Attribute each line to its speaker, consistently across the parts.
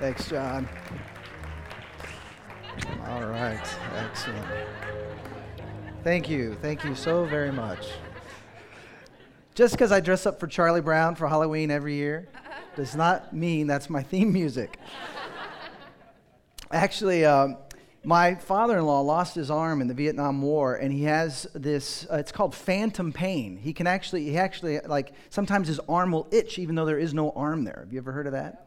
Speaker 1: Thanks, John. All right, excellent. Thank you. Thank you so very much. Just because I dress up for Charlie Brown for Halloween every year does not mean that's my theme music. Actually, um, my father in law lost his arm in the Vietnam War, and he has this, uh, it's called phantom pain. He can actually, he actually, like, sometimes his arm will itch even though there is no arm there. Have you ever heard of that?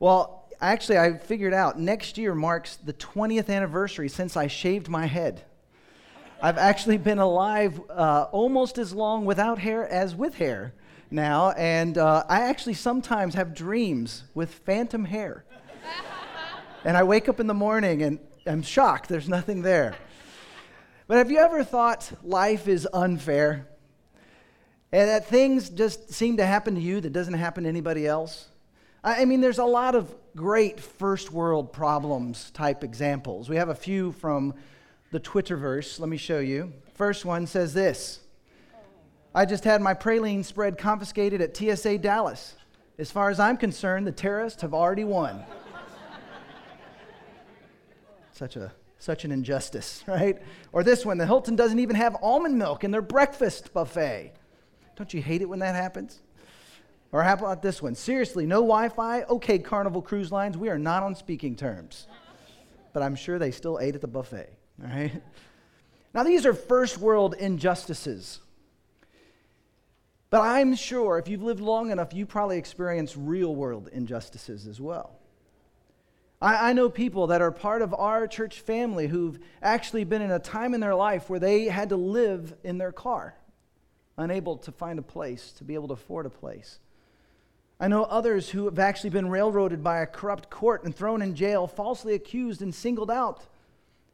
Speaker 1: Well, actually, I figured out next year marks the 20th anniversary since I shaved my head. I've actually been alive uh, almost as long without hair as with hair now, and uh, I actually sometimes have dreams with phantom hair. and I wake up in the morning and I'm shocked there's nothing there. But have you ever thought life is unfair? And that things just seem to happen to you that doesn't happen to anybody else? I mean, there's a lot of great first world problems type examples. We have a few from the Twitterverse. Let me show you. First one says this I just had my praline spread confiscated at TSA Dallas. As far as I'm concerned, the terrorists have already won. such, a, such an injustice, right? Or this one the Hilton doesn't even have almond milk in their breakfast buffet. Don't you hate it when that happens? Or how about this one? Seriously, no Wi Fi? Okay, Carnival Cruise Lines, we are not on speaking terms. But I'm sure they still ate at the buffet. All right? Now, these are first world injustices. But I'm sure if you've lived long enough, you probably experienced real world injustices as well. I, I, know people that are part of our church family who've actually been in a time in their life where they had to live in their car, unable to find a place, to be able to afford a place. I know others who have actually been railroaded by a corrupt court and thrown in jail, falsely accused and singled out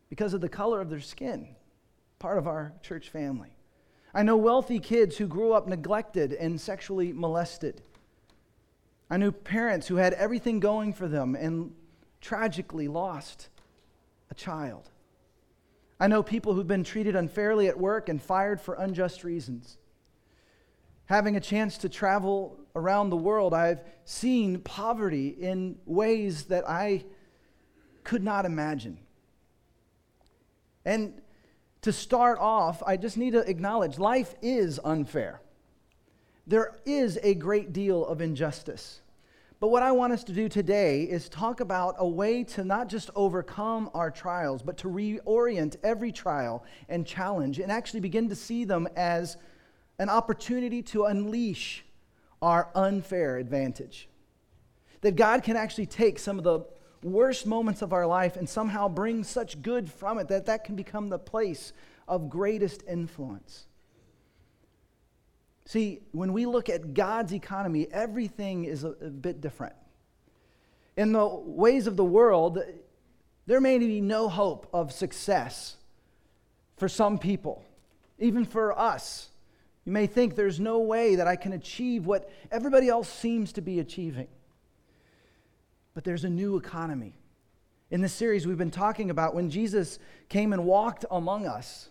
Speaker 1: because of the color of their skin, part of our church family. I know wealthy kids who grew up neglected and sexually molested. I knew parents who had everything going for them and tragically lost a child. I know people who've been treated unfairly at work and fired for unjust reasons. Having a chance to travel around the world, I've seen poverty in ways that I could not imagine. And to start off, I just need to acknowledge life is unfair. There is a great deal of injustice. But what I want us to do today is talk about a way to not just overcome our trials, but to reorient every trial and challenge and actually begin to see them as an opportunity to unleash our unfair advantage. That God can actually take some of the worst moments of our life and somehow bring such good from it that that can become the place of greatest influence. See, when we look at God's economy, everything is a, a bit different. In the ways of the world, there may be no hope of success for some people, even for us. You may think there's no way that I can achieve what everybody else seems to be achieving. But there's a new economy. In this series, we've been talking about when Jesus came and walked among us.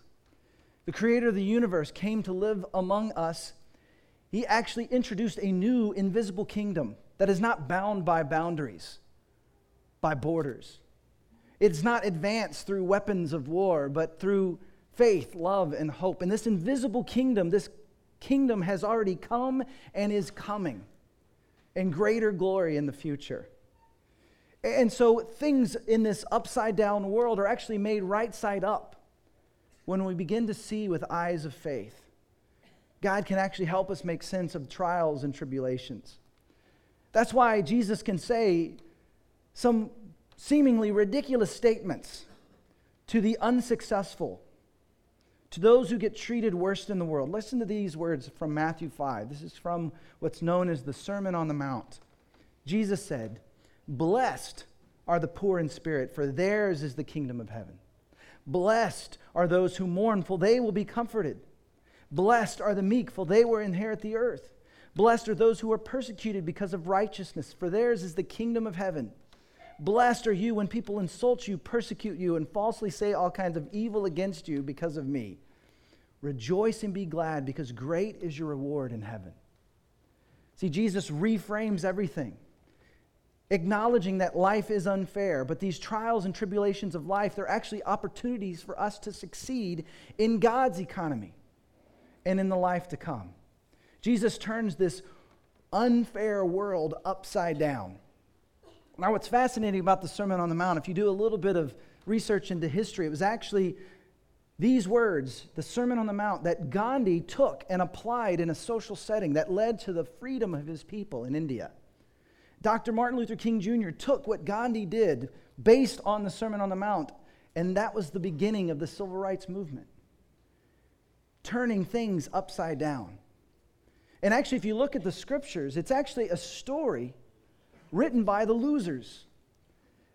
Speaker 1: The creator of the universe came to live among us. He actually introduced a new invisible kingdom that is not bound by boundaries, by borders. It's not advanced through weapons of war, but through faith, love, and hope. And this invisible kingdom, this kingdom has already come and is coming in greater glory in the future. And so things in this upside down world are actually made right side up when we begin to see with eyes of faith. God can actually help us make sense of trials and tribulations. That's why Jesus can say some seemingly ridiculous statements to the unsuccessful, to those who get treated worst in the world. Listen to these words from Matthew 5. This is from what's known as the Sermon on the Mount. Jesus said, Blessed are the poor in spirit, for theirs is the kingdom of heaven. Blessed are those who mourn, for they will be comforted. Blessed are the meek, for they will inherit the earth. Blessed are those who are persecuted because of righteousness, for theirs is the kingdom of heaven. Blessed are you when people insult you, persecute you, and falsely say all kinds of evil against you because of me. Rejoice and be glad, because great is your reward in heaven. See, Jesus reframes everything. acknowledging that life is unfair, but these trials and tribulations of life, they're actually opportunities for us to succeed in God's economy and in the life to come. Jesus turns this unfair world upside down. Now, what's fascinating about the Sermon on the Mount, if you do a little bit of research into history, it was actually these words, the Sermon on the Mount, that Gandhi took and applied in a social setting that led to the freedom of his people in India. Dr. Martin Luther King Jr. took what Gandhi did based on the Sermon on the Mount, and that was the beginning of the civil rights movement, turning things upside down. And actually, if you look at the scriptures, it's actually a story written by the losers.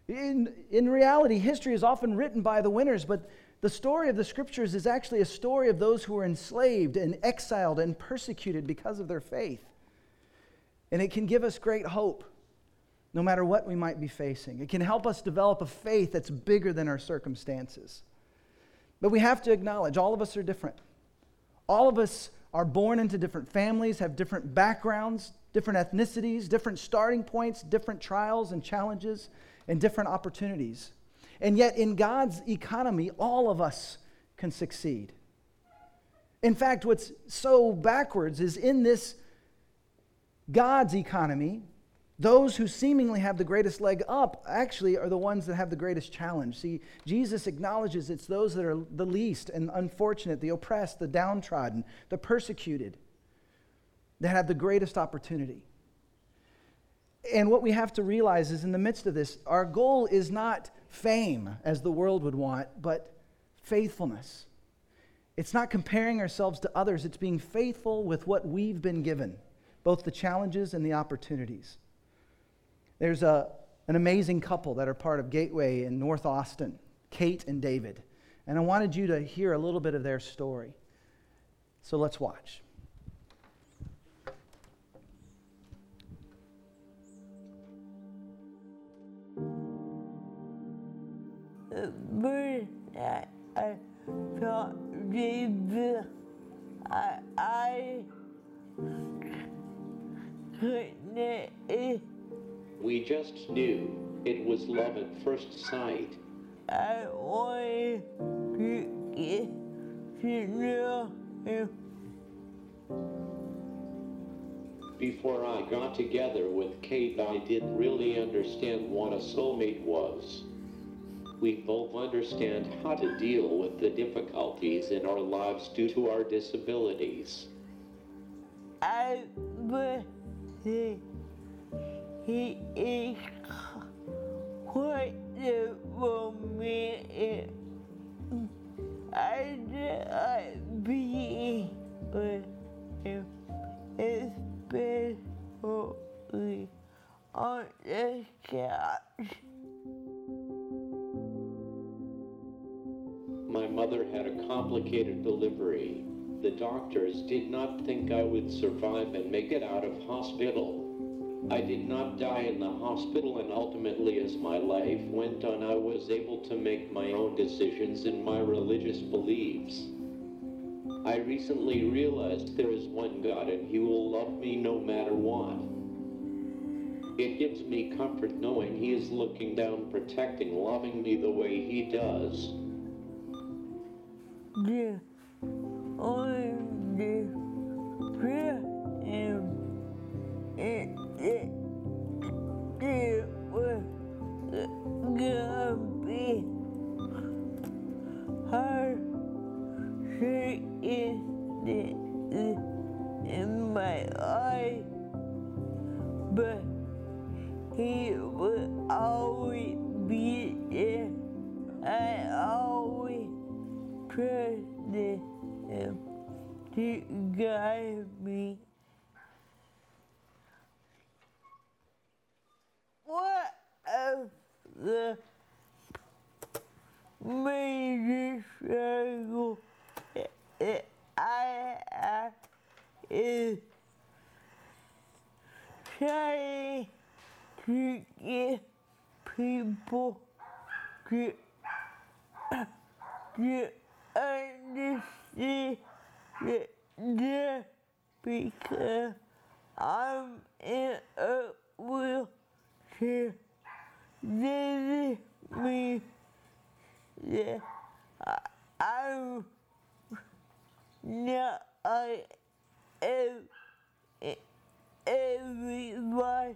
Speaker 1: In, in reality, history is often written by the winners, but the story of the scriptures is actually a story of those who were enslaved and exiled and persecuted because of their faith. And it can give us great hope no matter what we might be facing. It can help us develop a faith that's bigger than our circumstances. But we have to acknowledge all of us are different. All of us are born into different families, have different backgrounds, different ethnicities, different starting points, different trials and challenges, and different opportunities. And yet, in God's economy, all of us can succeed. In fact, what's so backwards is in this God's economy, those who seemingly have the greatest leg up actually are the ones that have the greatest challenge. See, Jesus acknowledges it's those that are the least and unfortunate, the oppressed, the downtrodden, the persecuted, that have the greatest opportunity. And what we have to realize is in the midst of this, our goal is not fame, as the world would want, but faithfulness. It's not comparing ourselves to others, it's being faithful with what we've been given, both the challenges and the opportunities. There's a, an amazing couple that are part of Gateway in North Austin, Kate and David. And I wanted you to hear a little bit of their story. So let's watch.
Speaker 2: But I, I thought Jesus, I, I couldn't.
Speaker 3: We just knew it was love at first sight.
Speaker 2: I wanted to get to know him.
Speaker 3: Before I got together with Kate, I didn't really understand what a soulmate was we both understand how to deal with the difficulties in our lives due to our disabilities.
Speaker 2: I but he, he is quite the romantic. I just be with him, especially on the couch.
Speaker 3: My mother had a complicated delivery. The doctors did not think I would survive and make it out of hospital. I did not die in the hospital and ultimately as my life went on I was able to make my own decisions in my religious beliefs. I recently realized there is one God and he will love me no matter what. It gives me comfort knowing he is looking down, protecting, loving me the way he does.
Speaker 2: The film and it it was gonna be hard shaking in my eye but he would always be there. I always trusted him to guide me. What of the major struggle I have is trying to get people to, to understand that because I'm in a wheelchair to visit me. Yeah, I, I'm not ev- everybody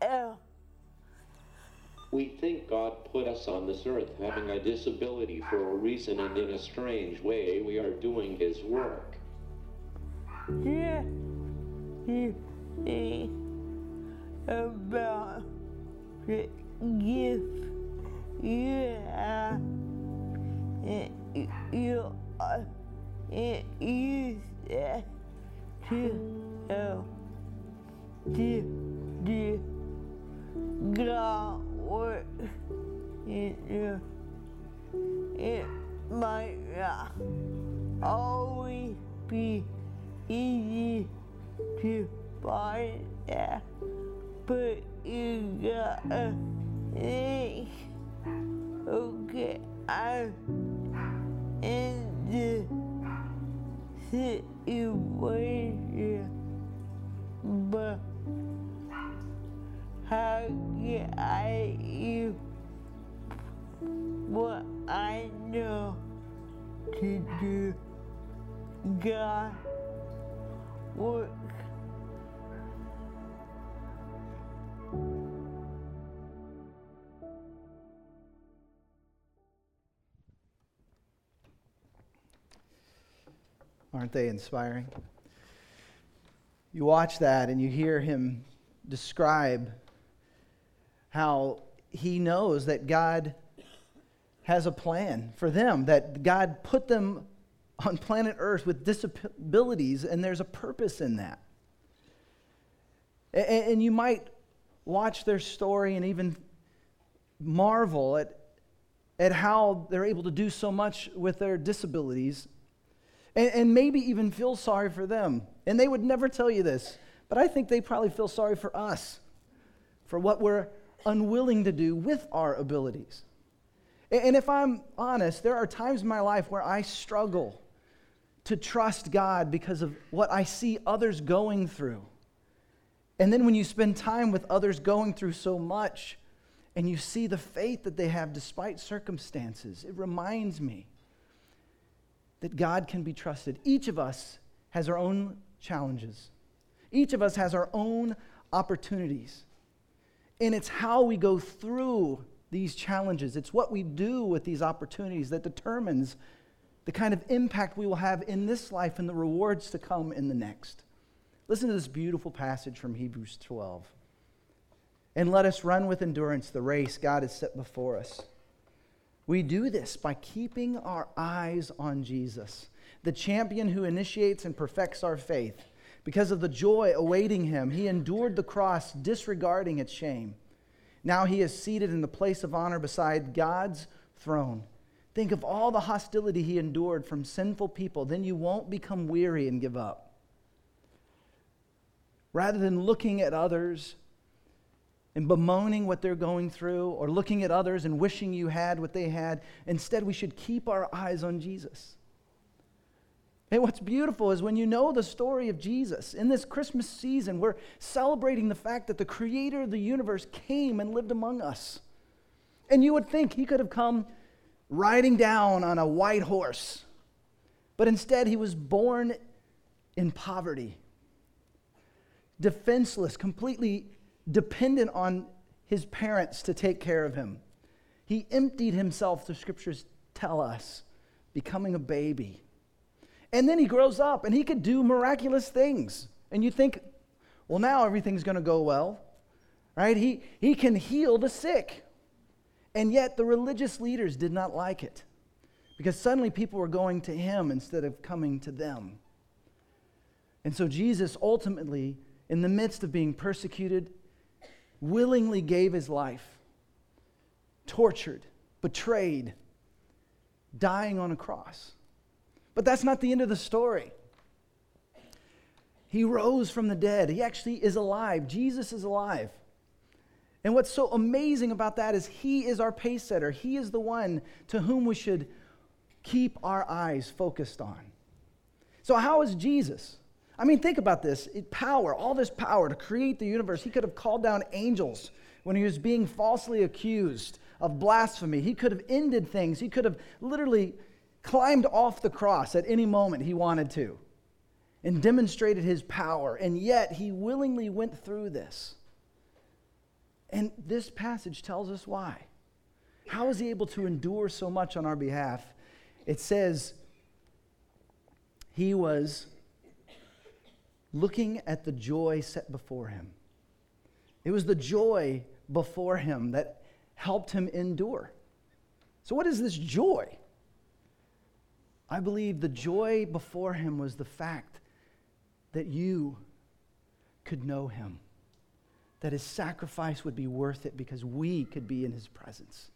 Speaker 2: else.
Speaker 3: We think God put us on this earth having a disability for a reason, and in a strange way, we are doing His work.
Speaker 2: Yeah, you think about the gift you have you are and use that to help to do God in you. It might not always be easy to find that, but you gotta think, okay, I'm in the situation, but how can I use what I know to do God work?
Speaker 1: Aren't they inspiring? You watch that and you hear him describe how he knows that God has a plan for them, that God put them on planet Earth with disabilities, and there's a purpose in that. And you might watch their story and even marvel at, at how they're able to do so much with their disabilities and, and maybe even feel sorry for them. And they would never tell you this, but I think they probably feel sorry for us for what we're unwilling to do with our abilities. And if I'm honest, there are times in my life where I struggle to trust God because of what I see others going through. And then when you spend time with others going through so much and you see the faith that they have despite circumstances, it reminds me that God can be trusted. Each of us has our own challenges, each of us has our own opportunities. And it's how we go through these challenges, it's what we do with these opportunities that determines the kind of impact we will have in this life and the rewards to come in the next. Listen to this beautiful passage from Hebrews 12. And let us run with endurance the race God has set before us we do this by keeping our eyes on Jesus, the champion who initiates and perfects our faith. Because of the joy awaiting him, he endured the cross, disregarding its shame. Now he is seated in the place of honor beside God's throne. Think of all the hostility he endured from sinful people. Then you won't become weary and give up. Rather than looking at others and bemoaning what they're going through or looking at others and wishing you had what they had. Instead, we should keep our eyes on Jesus. And what's beautiful is when you know the story of Jesus, in this Christmas season, we're celebrating the fact that the creator of the universe came and lived among us. And you would think he could have come riding down on a white horse, but instead he was born in poverty, defenseless, completely dependent on his parents to take care of him. He emptied himself, the scriptures tell us, becoming a baby. And then he grows up and he could do miraculous things. And you think, well, now everything's going to go well, right? He, he can heal the sick. And yet the religious leaders did not like it because suddenly people were going to him instead of coming to them. And so Jesus ultimately, in the midst of being persecuted willingly gave his life, tortured, betrayed, dying on a cross. But that's not the end of the story. He rose from the dead. He actually is alive. Jesus is alive. And what's so amazing about that is he is our pace setter. He is the one to whom we should keep our eyes focused on. So, how is Jesus? I mean, think about this it, power, all this power to create the universe. He could have called down angels when he was being falsely accused of blasphemy. He could have ended things. He could have literally climbed off the cross at any moment he wanted to and demonstrated his power. And yet, he willingly went through this. And this passage tells us why. How is he able to endure so much on our behalf? It says he was looking at the joy set before him. It was the joy before him that helped him endure. So, what is this joy? I believe the joy before him was the fact that you could know him, that his sacrifice would be worth it because we could be in his presence.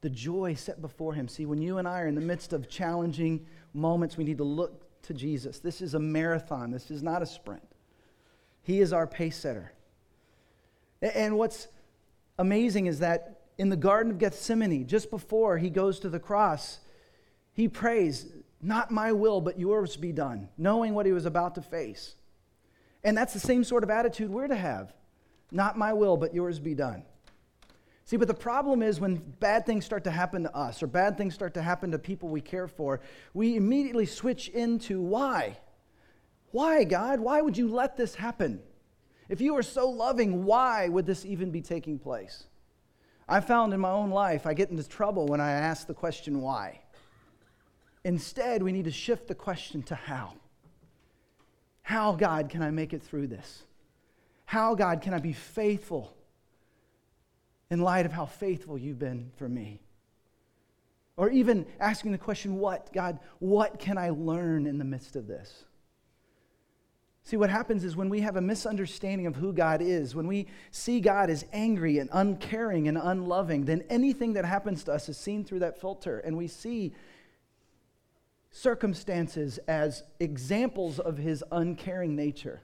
Speaker 1: The joy set before him. See, when you and I are in the midst of challenging moments, we need to look to Jesus. This is a marathon, this is not a sprint. He is our pace setter. And what's amazing is that in the Garden of Gethsemane, just before he goes to the cross, he prays, Not my will, but yours be done, knowing what he was about to face. And that's the same sort of attitude we're to have. Not my will, but yours be done. See, but the problem is when bad things start to happen to us or bad things start to happen to people we care for, we immediately switch into why? Why, God? Why would you let this happen? If you are so loving, why would this even be taking place? I found in my own life I get into trouble when I ask the question why. Instead, we need to shift the question to how. How, God, can I make it through this? How, God, can I be faithful in light of how faithful you've been for me? Or even asking the question, what, God, what can I learn in the midst of this? See, what happens is when we have a misunderstanding of who God is, when we see God as angry and uncaring and unloving, then anything that happens to us is seen through that filter. And we see circumstances as examples of his uncaring nature.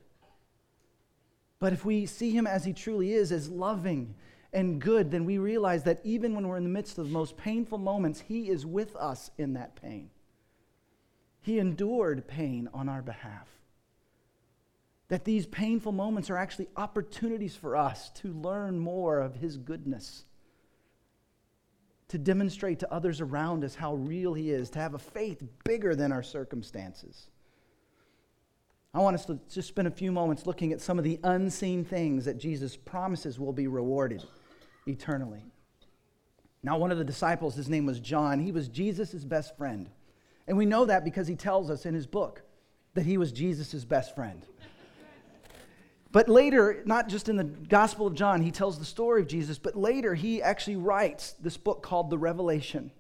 Speaker 1: But if we see him as he truly is, as loving and good, then we realize that even when we're in the midst of the most painful moments, he is with us in that pain. He endured pain on our behalf. That these painful moments are actually opportunities for us to learn more of his goodness to demonstrate to others around us how real He is, to have a faith bigger than our circumstances. I want us to just spend a few moments looking at some of the unseen things that Jesus promises will be rewarded eternally. Now, one of the disciples, his name was John, he was Jesus' best friend. And we know that because he tells us in his book that he was Jesus' best friend. But later, not just in the Gospel of John, he tells the story of Jesus, but later he actually writes this book called The Revelation.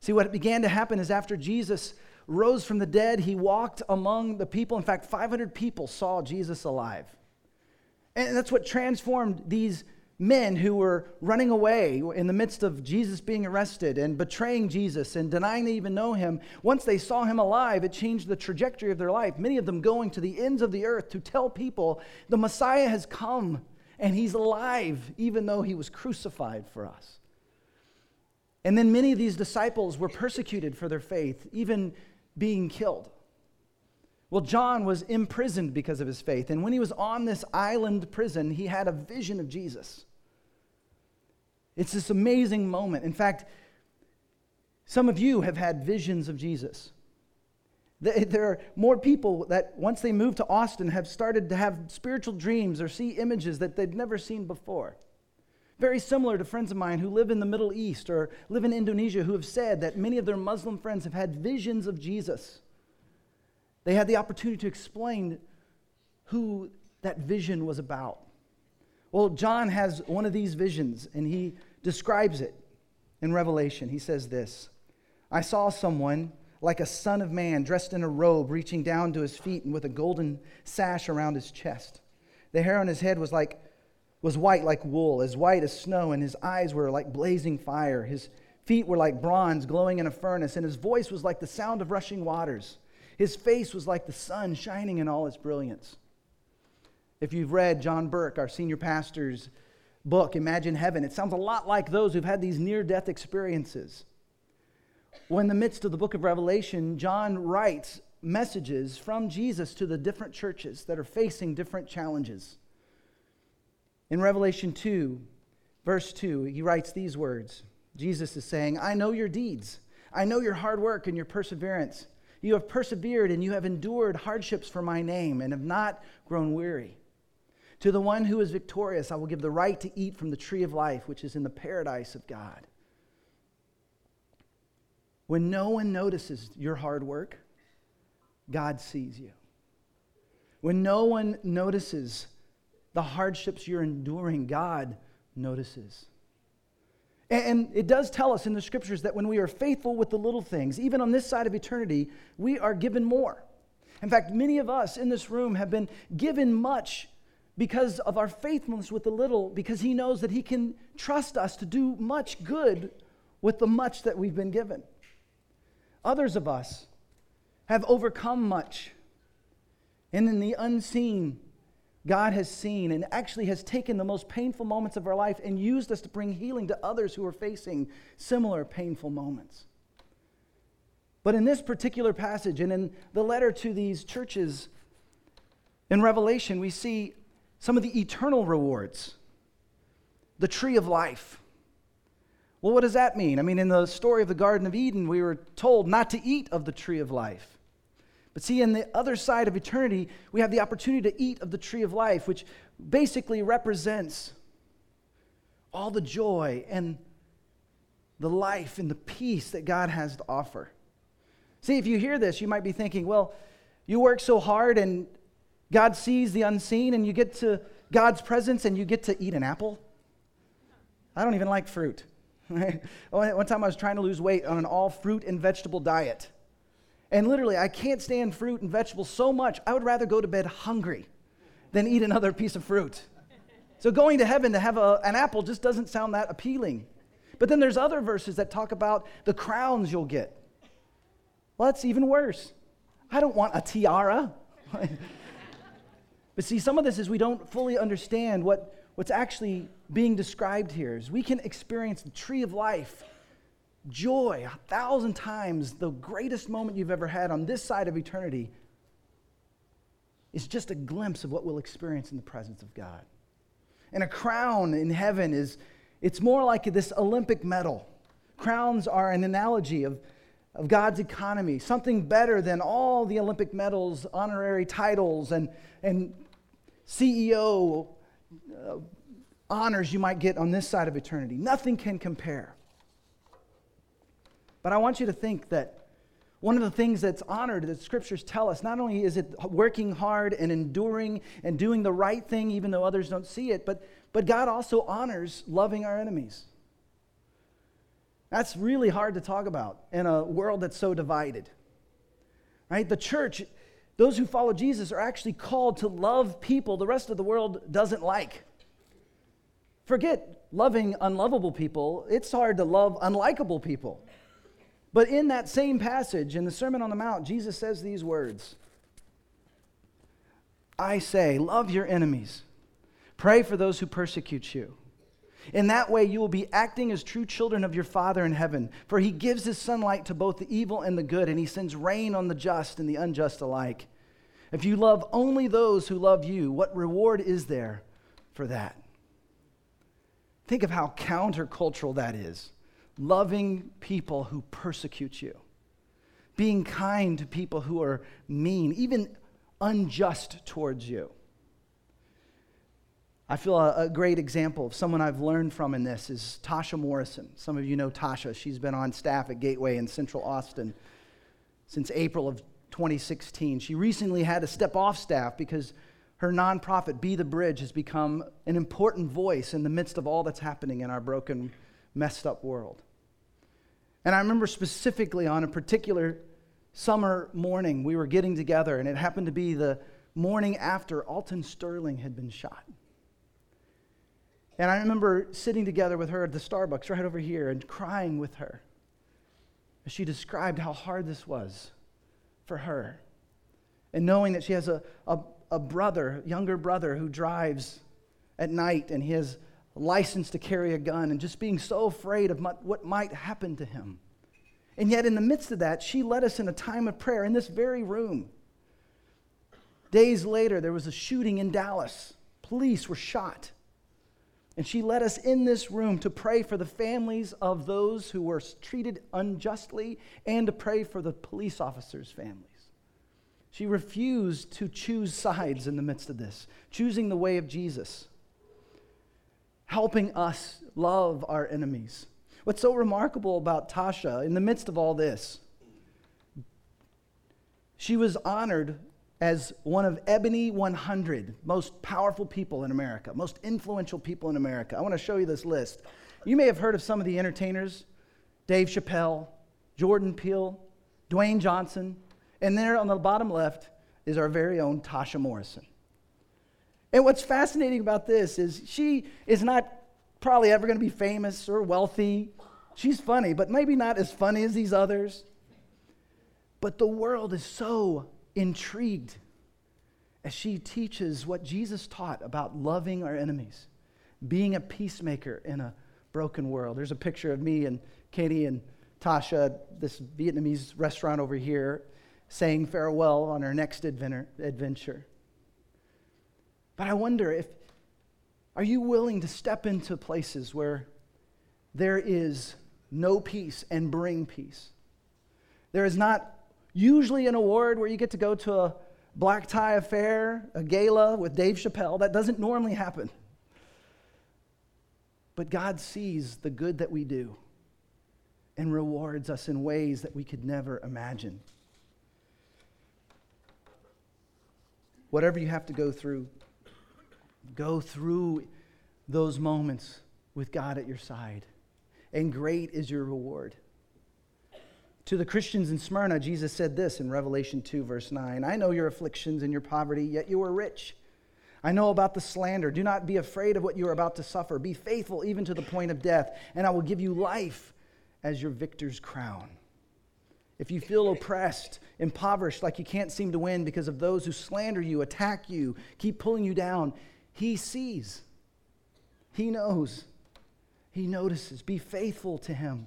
Speaker 1: See, what began to happen is after Jesus rose from the dead, he walked among the people. In fact, 500 people saw Jesus alive. And that's what transformed these men who were running away in the midst of Jesus being arrested and betraying Jesus and denying they even know him, once they saw him alive, it changed the trajectory of their life. Many of them going to the ends of the earth to tell people the Messiah has come and he's alive, even though he was crucified for us. And then many of these disciples were persecuted for their faith, even being killed. Well, John was imprisoned because of his faith. And when he was on this island prison, he had a vision of Jesus. It's this amazing moment. In fact, some of you have had visions of Jesus. There are more people that, once they move to Austin, have started to have spiritual dreams or see images that they've never seen before. Very similar to friends of mine who live in the Middle East or live in Indonesia who have said that many of their Muslim friends have had visions of Jesus. They had the opportunity to explain who that vision was about. Well, John has one of these visions, and he describes it in Revelation. He says this I saw someone like a son of man dressed in a robe, reaching down to his feet and with a golden sash around his chest. The hair on his head was like was white like wool, as white as snow, and his eyes were like blazing fire. His feet were like bronze glowing in a furnace, and his voice was like the sound of rushing waters. His face was like the sun shining in all its brilliance. If you've read John Burke, our senior pastor's book, Imagine Heaven, it sounds a lot like those who've had these near death experiences. Well, in the midst of the book of Revelation, John writes messages from Jesus to the different churches that are facing different challenges. In Revelation 2, verse 2, he writes these words Jesus is saying, I know your deeds. I know your hard work and your perseverance. You have persevered and you have endured hardships for my name and have not grown weary. To the one who is victorious, I will give the right to eat from the tree of life, which is in the paradise of God. When no one notices your hard work, God sees you. When no one notices the hardships you're enduring, God notices. And it does tell us in the scriptures that when we are faithful with the little things, even on this side of eternity, we are given more. In fact, many of us in this room have been given much because of our faithfulness with the little, because He knows that He can trust us to do much good with the much that we've been given. Others of us have overcome much. And in the unseen, God has seen and actually has taken the most painful moments of our life and used us to bring healing to others who are facing similar painful moments. But in this particular passage and in the letter to these churches in Revelation, we see some of the eternal rewards, the tree of life. Well, what does that mean? I mean, in the story of the Garden of Eden, we were told not to eat of the tree of life. But see, in the other side of eternity, we have the opportunity to eat of the tree of life, which basically represents all the joy and the life and the peace that God has to offer. See, if you hear this, you might be thinking, well, you work so hard and God sees the unseen and you get to God's presence and you get to eat an apple. I don't even like fruit. One time I was trying to lose weight on an all fruit and vegetable diet. And literally, I can't stand fruit and vegetables so much, I would rather go to bed hungry than eat another piece of fruit. So going to heaven to have a, an apple just doesn't sound that appealing. But then there's other verses that talk about the crowns you'll get. Well, that's even worse. I don't want a tiara. but see, some of this is we don't fully understand what, what's actually being described here. Is we can experience the tree of life joy, a thousand times the greatest moment you've ever had on this side of eternity, is just a glimpse of what we'll experience in the presence of God. And a crown in heaven is, it's more like this Olympic medal. Crowns are an analogy of, of God's economy, something better than all the Olympic medals, honorary titles, and, and CEO uh, honors you might get on this side of eternity. Nothing can compare. But I want you to think that one of the things that's honored that scriptures tell us, not only is it working hard and enduring and doing the right thing even though others don't see it, but, but God also honors loving our enemies. That's really hard to talk about in a world that's so divided. Right? The church, those who follow Jesus, are actually called to love people the rest of the world doesn't like. Forget loving unlovable people, it's hard to love unlikable people. But in that same passage, in the Sermon on the Mount, Jesus says these words I say, love your enemies, pray for those who persecute you. In that way, you will be acting as true children of your Father in heaven, for he gives his sunlight to both the evil and the good, and he sends rain on the just and the unjust alike. If you love only those who love you, what reward is there for that? Think of how countercultural that is loving people who persecute you, being kind to people who are mean, even unjust towards you. I feel a, a, great example of someone I've learned from in this is Tasha Morrison. Some of you know Tasha. She's been on staff at Gateway in Central Austin since April of 2016. She recently had to step off staff because her nonprofit, Be the Bridge, has become an important voice in the midst of all that's happening in our broken, messed up world. And I remember specifically on a particular summer morning, we were getting together, and it happened to be the morning after Alton Sterling had been shot. And I remember sitting together with her at the Starbucks right over here and crying with her as she described how hard this was for her. And knowing that she has a, a, a brother, younger brother, who drives at night and has license to carry a gun and just being so afraid of what might happen to him. And yet, in the midst of that, she led us in a time of prayer in this very room. Days later, there was a shooting in Dallas. Police were shot. And she led us in this room to pray for the families of those who were treated unjustly and to pray for the police officers' families. She refused to choose sides in the midst of this, choosing the way of Jesus, helping us love our enemies. What's so remarkable about Tasha in the midst of all this, she was honored as one of Ebony 100 most powerful people in America, most influential people in America. I want to show you this list. You may have heard of some of the entertainers Dave Chappelle, Jordan Peele, Dwayne Johnson, and there on the bottom left is our very own Tasha Morrison. And what's fascinating about this is she is not probably ever going to be famous or wealthy. She's funny, but maybe not as funny as these others. But the world is so intrigued as she teaches what Jesus taught about loving our enemies, being a peacemaker in a broken world. There's a picture of me and Katie and Tasha, this Vietnamese restaurant over here, saying farewell on our next adventure. But I wonder if, are you willing to step into places where there is no peace and bring peace? There is not usually an award where you get to go to a black tie affair, a gala with Dave Chappelle. That doesn't normally happen. But God sees the good that we do and rewards us in ways that we could never imagine. Whatever you have to go through, go through those moments with God at your side. And great is your reward. To the Christians in Smyrna, Jesus said this in Revelation 2, verse 9 I know your afflictions and your poverty, yet you are rich. I know about the slander. Do not be afraid of what you are about to suffer. Be faithful even to the point of death, and I will give you life as your victor's crown. If you feel oppressed, impoverished, like you can't seem to win because of those who slander you, attack you, keep pulling you down, He sees. He knows. He notices. Be faithful to Him.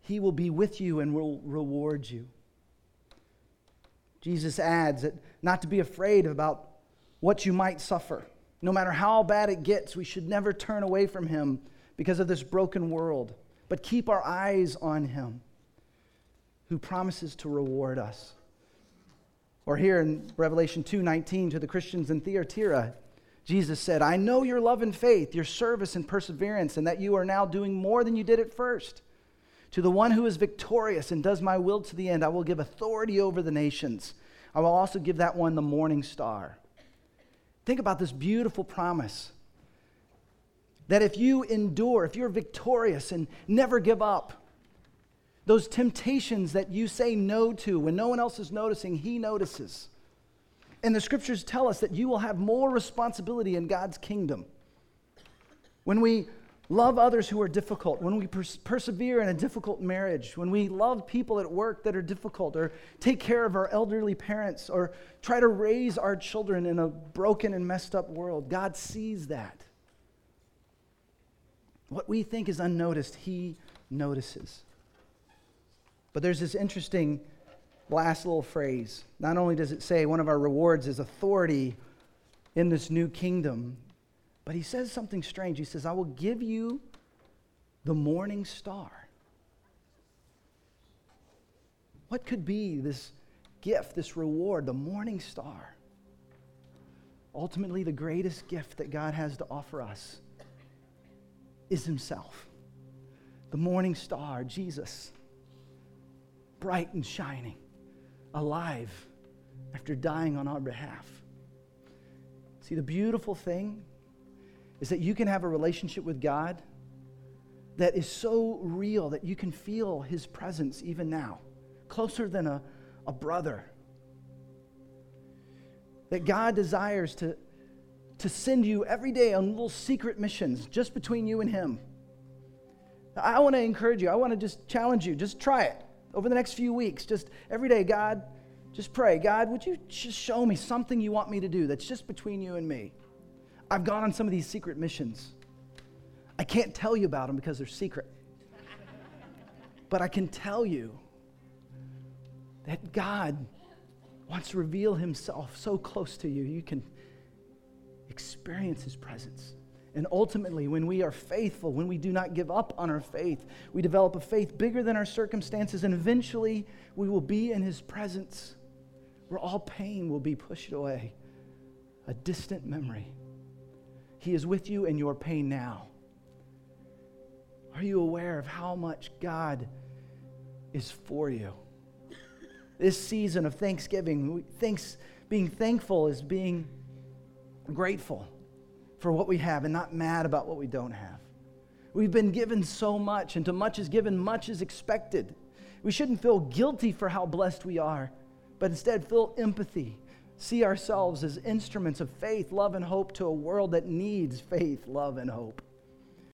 Speaker 1: He will be with you and will reward you. Jesus adds that not to be afraid about what you might suffer. No matter how bad it gets, we should never turn away from Him because of this broken world, but keep our eyes on Him who promises to reward us. Or here in Revelation 2:19 to the Christians in Thyatira, Jesus said, "I know your love and faith, your service and perseverance, and that you are now doing more than you did at first. To the one who is victorious and does my will to the end, I will give authority over the nations. I will also give that one the morning star. Think about this beautiful promise that if you endure, if you're victorious and never give up, those temptations that you say no to when no one else is noticing, He notices. And the scriptures tell us that you will have more responsibility in God's kingdom. When we love others who are difficult, when we pers- persevere in a difficult marriage, when we love people at work that are difficult, or take care of our elderly parents, or try to raise our children in a broken and messed up world, God sees that. What we think is unnoticed, He notices. But there's this interesting last little phrase. Not only does it say one of our rewards is authority in this new kingdom, but he says something strange. He says, I will give you the morning star. What could be this gift, this reward, the morning star? Ultimately, the greatest gift that God has to offer us is Himself. The morning star, Jesus, bright and shining, alive after dying on our behalf. See, the beautiful thing is that you can have a relationship with God that is so real that you can feel His presence even now, closer than a, a brother. That God desires to, to send you every day on little secret missions just between you and Him. I want to encourage you, I want to just challenge you, just try it over the next few weeks. Just every day, God, just pray, God, would you just show me something you want me to do that's just between you and me? I've gone on some of these secret missions. I can't tell you about them because they're secret. But I can tell you that God wants to reveal himself so close to you, you can experience his presence. And ultimately, when we are faithful, when we do not give up on our faith, we develop a faith bigger than our circumstances, and eventually we will be in his presence where all pain will be pushed away, a distant memory. He is with you in your pain now. Are you aware of how much God is for you? This season of Thanksgiving, thanks, being thankful is being grateful for what we have and not mad about what we don't have. We've been given so much, and to much is given, much is expected. We shouldn't feel guilty for how blessed we are, but instead feel empathy. See ourselves as instruments of faith, love, and hope to a world that needs faith, love, and hope.